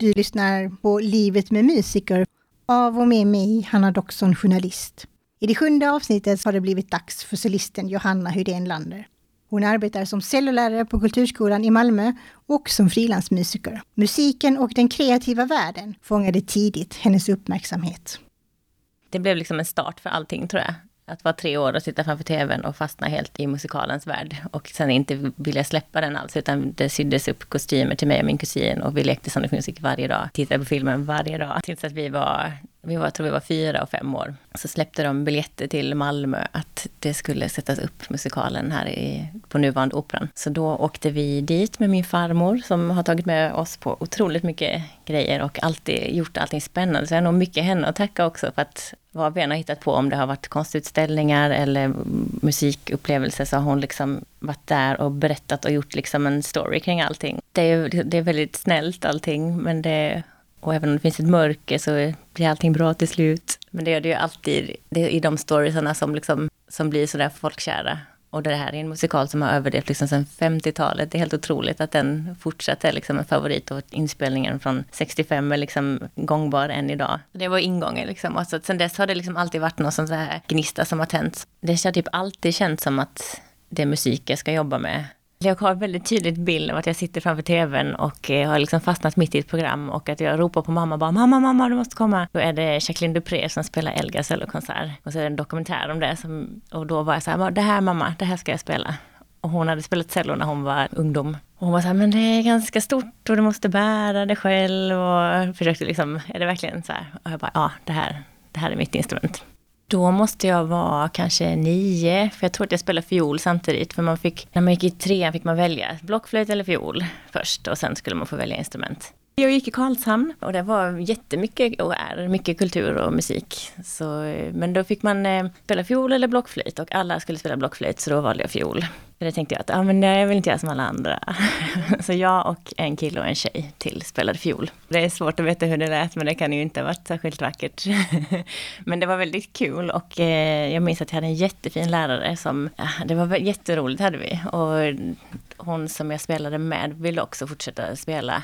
Du lyssnar på Livet med musiker av och med mig, Hanna Doxon, journalist. I det sjunde avsnittet har det blivit dags för solisten Johanna Hydén Lander. Hon arbetar som cellolärare på Kulturskolan i Malmö och som frilansmusiker. Musiken och den kreativa världen fångade tidigt hennes uppmärksamhet. Det blev liksom en start för allting tror jag. Att vara tre år och sitta framför tvn och fastna helt i musikalens värld. Och sen inte vilja släppa den alls, utan det syddes upp kostymer till mig och min kusin och vi lekte Sonic Music varje dag. Tittade på filmen varje dag. Tills att vi var, vi var, tror vi var fyra och fem år. Så släppte de biljetter till Malmö att det skulle sättas upp musikalen här i, på nuvarande Operan. Så då åkte vi dit med min farmor som har tagit med oss på otroligt mycket grejer och alltid gjort allting spännande. Så jag har nog mycket henne att tacka också för att vad vi än har hittat på, om det har varit konstutställningar eller musikupplevelser, så har hon liksom varit där och berättat och gjort liksom en story kring allting. Det är, det är väldigt snällt allting, men det, och även om det finns ett mörker så blir allting bra till slut. Men det är det ju alltid det är i de storiesarna som, liksom, som blir sådär folkkära. Och det här är en musikal som har överlevt liksom sedan 50-talet. Det är helt otroligt att den fortsatt är liksom en favorit och inspelningen från 65 är liksom gångbar än idag. Det var ingången liksom. Och så, sen dess har det liksom alltid varit någon sån här gnista som har tänts. Det har typ alltid känts som att det är musik jag ska jobba med. Jag har väldigt tydligt bild av att jag sitter framför tvn och eh, har liksom fastnat mitt i ett program och att jag ropar på mamma bara mamma, mamma, du måste komma. Då är det Jacqueline Dupré som spelar Elga cellokonsert och så är det en dokumentär om det som, och då var jag så här, det här mamma, det här ska jag spela. Och hon hade spelat cello när hon var ungdom. Och hon var så här, men det är ganska stort och du måste bära det själv och försökte liksom, är det verkligen så här? Och jag bara, ja, det här, det här är mitt instrument. Då måste jag vara kanske nio, för jag tror att jag spelade fiol samtidigt. För man fick, när man gick i trean fick man välja blockflöjt eller fiol först och sen skulle man få välja instrument. Jag gick i Karlshamn och det var jättemycket och är mycket kultur och musik. Så, eh, men då fick man eh, spela fiol eller blockflöjt och alla skulle spela blockflöjt så då valde jag fiol. För det tänkte jag att ah, men jag vill inte göra som alla andra. så jag och en kille och en tjej till spelade fiol. Det är svårt att veta hur det lät men det kan ju inte ha varit särskilt vackert. men det var väldigt kul och eh, jag minns att jag hade en jättefin lärare som, ja, det var jätteroligt hade vi. Och hon som jag spelade med ville också fortsätta spela.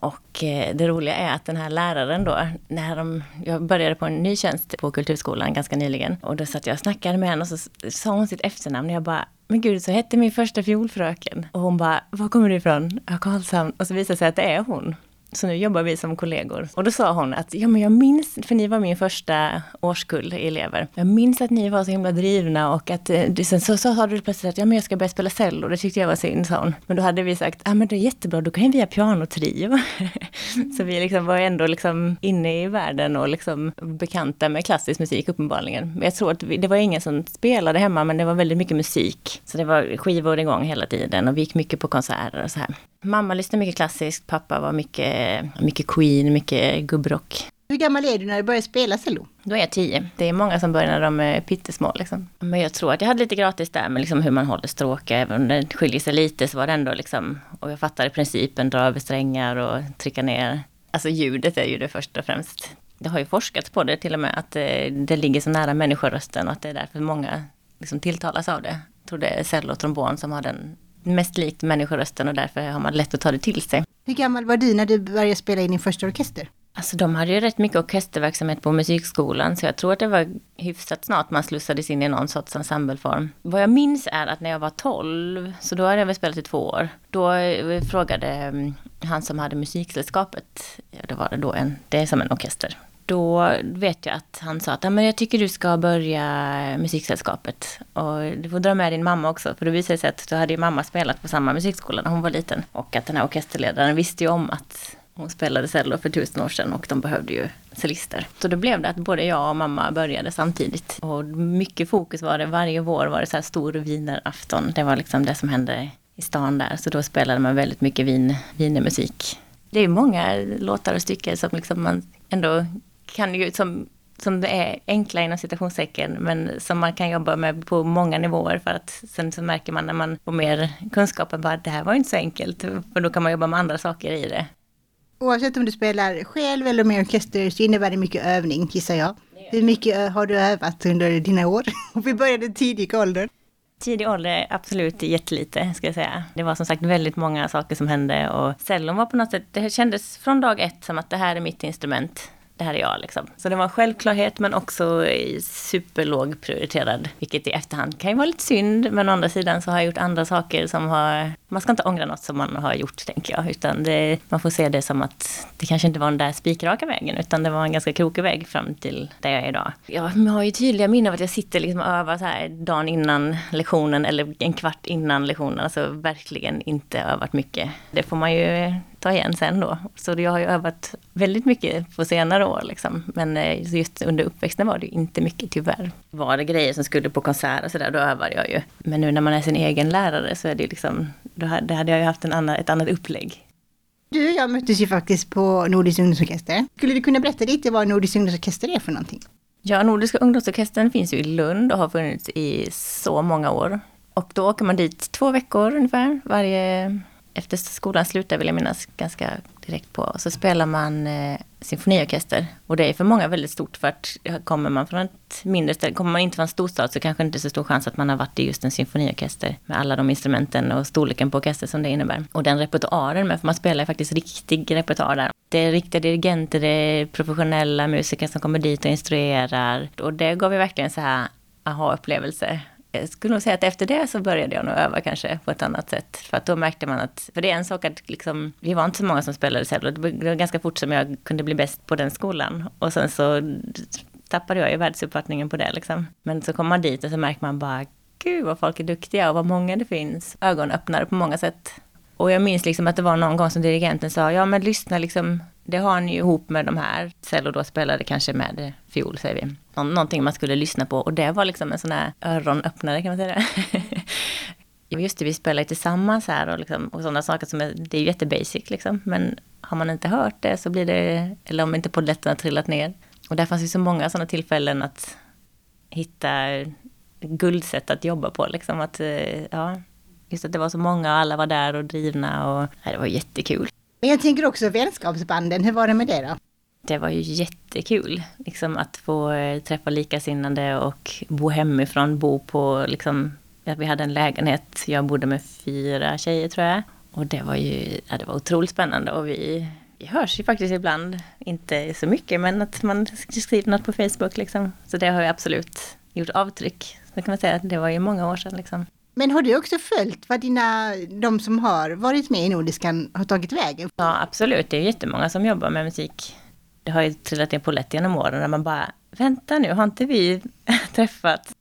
Och eh, det roliga är att den här läraren då, när de, jag började på en ny tjänst på Kulturskolan ganska nyligen. Och då satt jag och snackade med henne och så sa hon sitt efternamn och jag bara, men gud, så hette min första fiolfröken. Och hon bara, var kommer du ifrån? Ja, Karlshamn. Och så visade det sig att det är hon. Så nu jobbar vi som kollegor. Och då sa hon att, ja men jag minns, för ni var min första årskull elever. Jag minns att ni var så himla drivna och att eh, sen så sa du plötsligt att ja men jag ska börja spela cello. Det tyckte jag var synd, sa hon. Men då hade vi sagt, ja men det är jättebra, då kan vi göra pianotrio. så vi liksom var ändå liksom inne i världen och liksom bekanta med klassisk musik uppenbarligen. Men jag tror att vi, det var ingen som spelade hemma men det var väldigt mycket musik. Så det var skivor igång hela tiden och vi gick mycket på konserter och så här. Mamma lyssnade mycket klassiskt, pappa var mycket, mycket Queen, mycket gubbrock. Hur gammal är du när du började spela cello? Då är jag tio. Det är många som börjar när de är pyttesmå. Liksom. Men jag tror att jag hade lite gratis där med liksom hur man håller stråkar. Även om det skiljer sig lite så var det ändå liksom, och jag fattade principen, dra över strängar och trycka ner. Alltså ljudet är ju det först och främst. Det har ju forskats på det till och med, att eh, det ligger så nära människorösten och att det är därför många liksom tilltalas av det. Jag tror det är cello och trombon som har den mest likt människorösten och därför har man lätt att ta det till sig. Hur gammal var du när du började spela i din första orkester? Alltså de hade ju rätt mycket orkesterverksamhet på musikskolan så jag tror att det var hyfsat snart man slussades in i någon sorts ensembleform. Vad jag minns är att när jag var 12, så då hade jag väl spelat i två år, då eh, frågade mm, han som hade musiksällskapet, ja det var då en, det är som en orkester, då vet jag att han sa att men jag tycker du ska börja musiksällskapet. Och du får dra med din mamma också. För då visade det sig att då hade ju mamma spelat på samma musikskola när hon var liten. Och att den här orkesterledaren visste ju om att hon spelade cello för tusen år sedan och de behövde ju cellister. Så då blev det att både jag och mamma började samtidigt. Och mycket fokus var det, varje vår var det så här stor vinerafton. Det var liksom det som hände i stan där. Så då spelade man väldigt mycket vin, vinermusik. Det är många låtar och stycken som liksom man ändå kan ju som, som är enkla inom citationstecken, men som man kan jobba med på många nivåer för att sen så märker man när man får mer kunskapen bara det här var inte så enkelt, för då kan man jobba med andra saker i det. Oavsett om du spelar själv eller med orkester så innebär det mycket övning gissar jag. Hur mycket har du övat under dina år? Vi började tidig ålder. Tidig ålder, absolut jättelite ska jag säga. Det var som sagt väldigt många saker som hände och cellon var på något sätt, det kändes från dag ett som att det här är mitt instrument det här är jag liksom. Så det var en självklarhet men också superlåg prioriterad. Vilket i efterhand kan ju vara lite synd, men å andra sidan så har jag gjort andra saker som har... Man ska inte ångra något som man har gjort, tänker jag. Utan det, man får se det som att det kanske inte var den där spikraka vägen, utan det var en ganska krokig väg fram till där jag är idag. Jag har ju tydliga minnen av att jag sitter liksom och övar så här dagen innan lektionen eller en kvart innan lektionen. Alltså verkligen inte övat mycket. Det får man ju ta igen sen då. Så jag har ju övat väldigt mycket på senare år liksom. Men eh, just under uppväxten var det inte mycket tyvärr. Var det grejer som skulle på konsert och sådär, då övade jag ju. Men nu när man är sin egen lärare så är det liksom, då hade jag ju haft en annan, ett annat upplägg. Du och jag möttes ju faktiskt på Nordisk ungdomsorkester. Skulle du kunna berätta lite vad Nordisk ungdomsorkester är för någonting? Ja, Nordiska ungdomsorkestern finns ju i Lund och har funnits i så många år. Och då åker man dit två veckor ungefär varje efter skolan slutar vill jag minnas ganska direkt på. Så spelar man eh, symfoniorkester. Och det är för många väldigt stort för att eh, kommer man från ett mindre ställe, kommer man inte från en storstad så kanske inte så stor chans att man har varit i just en symfoniorkester. Med alla de instrumenten och storleken på orkester som det innebär. Och den repertoaren med, för man spelar faktiskt riktig repertoar där. Det är riktiga dirigenter, det är professionella musiker som kommer dit och instruerar. Och det gav ju verkligen så här aha-upplevelse jag skulle nog säga att efter det så började jag nog öva kanske på ett annat sätt. För att då märkte man att, för det är en sak att liksom, vi var inte så många som spelade cello. Det var ganska fort som jag kunde bli bäst på den skolan. Och sen så tappade jag ju världsuppfattningen på det liksom. Men så kommer man dit och så märker man bara, gud vad folk är duktiga och vad många det finns. Ögonöppnare på många sätt. Och jag minns liksom att det var någon gång som dirigenten sa, ja men lyssna liksom, det har ni ju ihop med de här. Cello då spelade kanske med fiol, säger vi. Nå någonting man skulle lyssna på och det var liksom en sån här öronöppnare kan man säga det. Just det, vi spelar tillsammans här och, liksom, och sådana saker som är, det är jättebasic liksom. Men har man inte hört det så blir det, eller om inte polletten har trillat ner. Och där fanns ju så många sådana tillfällen att hitta guldsätt att jobba på liksom. Att, eh, ja, just att det var så många och alla var där och drivna och ja, det var jättekul. Men jag tänker också vänskapsbanden, hur var det med det då? Det var ju jättekul, liksom att få eh, träffa likasinnade och bo hemifrån, bo på liksom, vi hade en lägenhet, jag bodde med fyra tjejer tror jag. Och det var ju, ja, det var otroligt spännande och vi, vi hörs ju faktiskt ibland, inte så mycket, men att man skriver något på Facebook liksom. Så det har ju absolut gjort avtryck. Så kan man säga att det var ju många år sedan liksom. Men har du också följt vad dina, de som har varit med i Nordiskan har tagit vägen? Ja, absolut. Det är jättemånga som jobbar med musik. Det har ju trillat in på lätt genom åren när man bara, vänta nu, har inte vi träffat?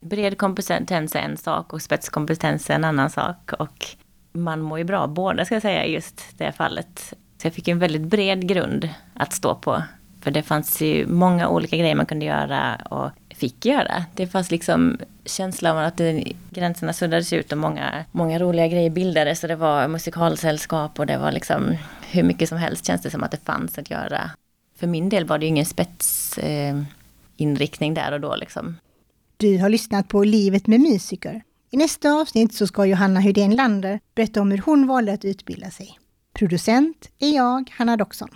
Bred kompetens är en sak och spetskompetens är en annan sak. Och man mår ju bra båda, ska jag säga, i just det fallet. Så jag fick en väldigt bred grund att stå på. För det fanns ju många olika grejer man kunde göra och fick göra. Det fanns liksom känslan av att det, gränserna suddades ut och många, många roliga grejer bildades. Så det var musikalsällskap och det var liksom hur mycket som helst känns det som att det fanns att göra. För min del var det ju ingen spetsinriktning eh, där och då liksom. Du har lyssnat på Livet med musiker. I nästa avsnitt så ska Johanna Hydén Lander berätta om hur hon valde att utbilda sig. Producent är jag, Hanna Doxon.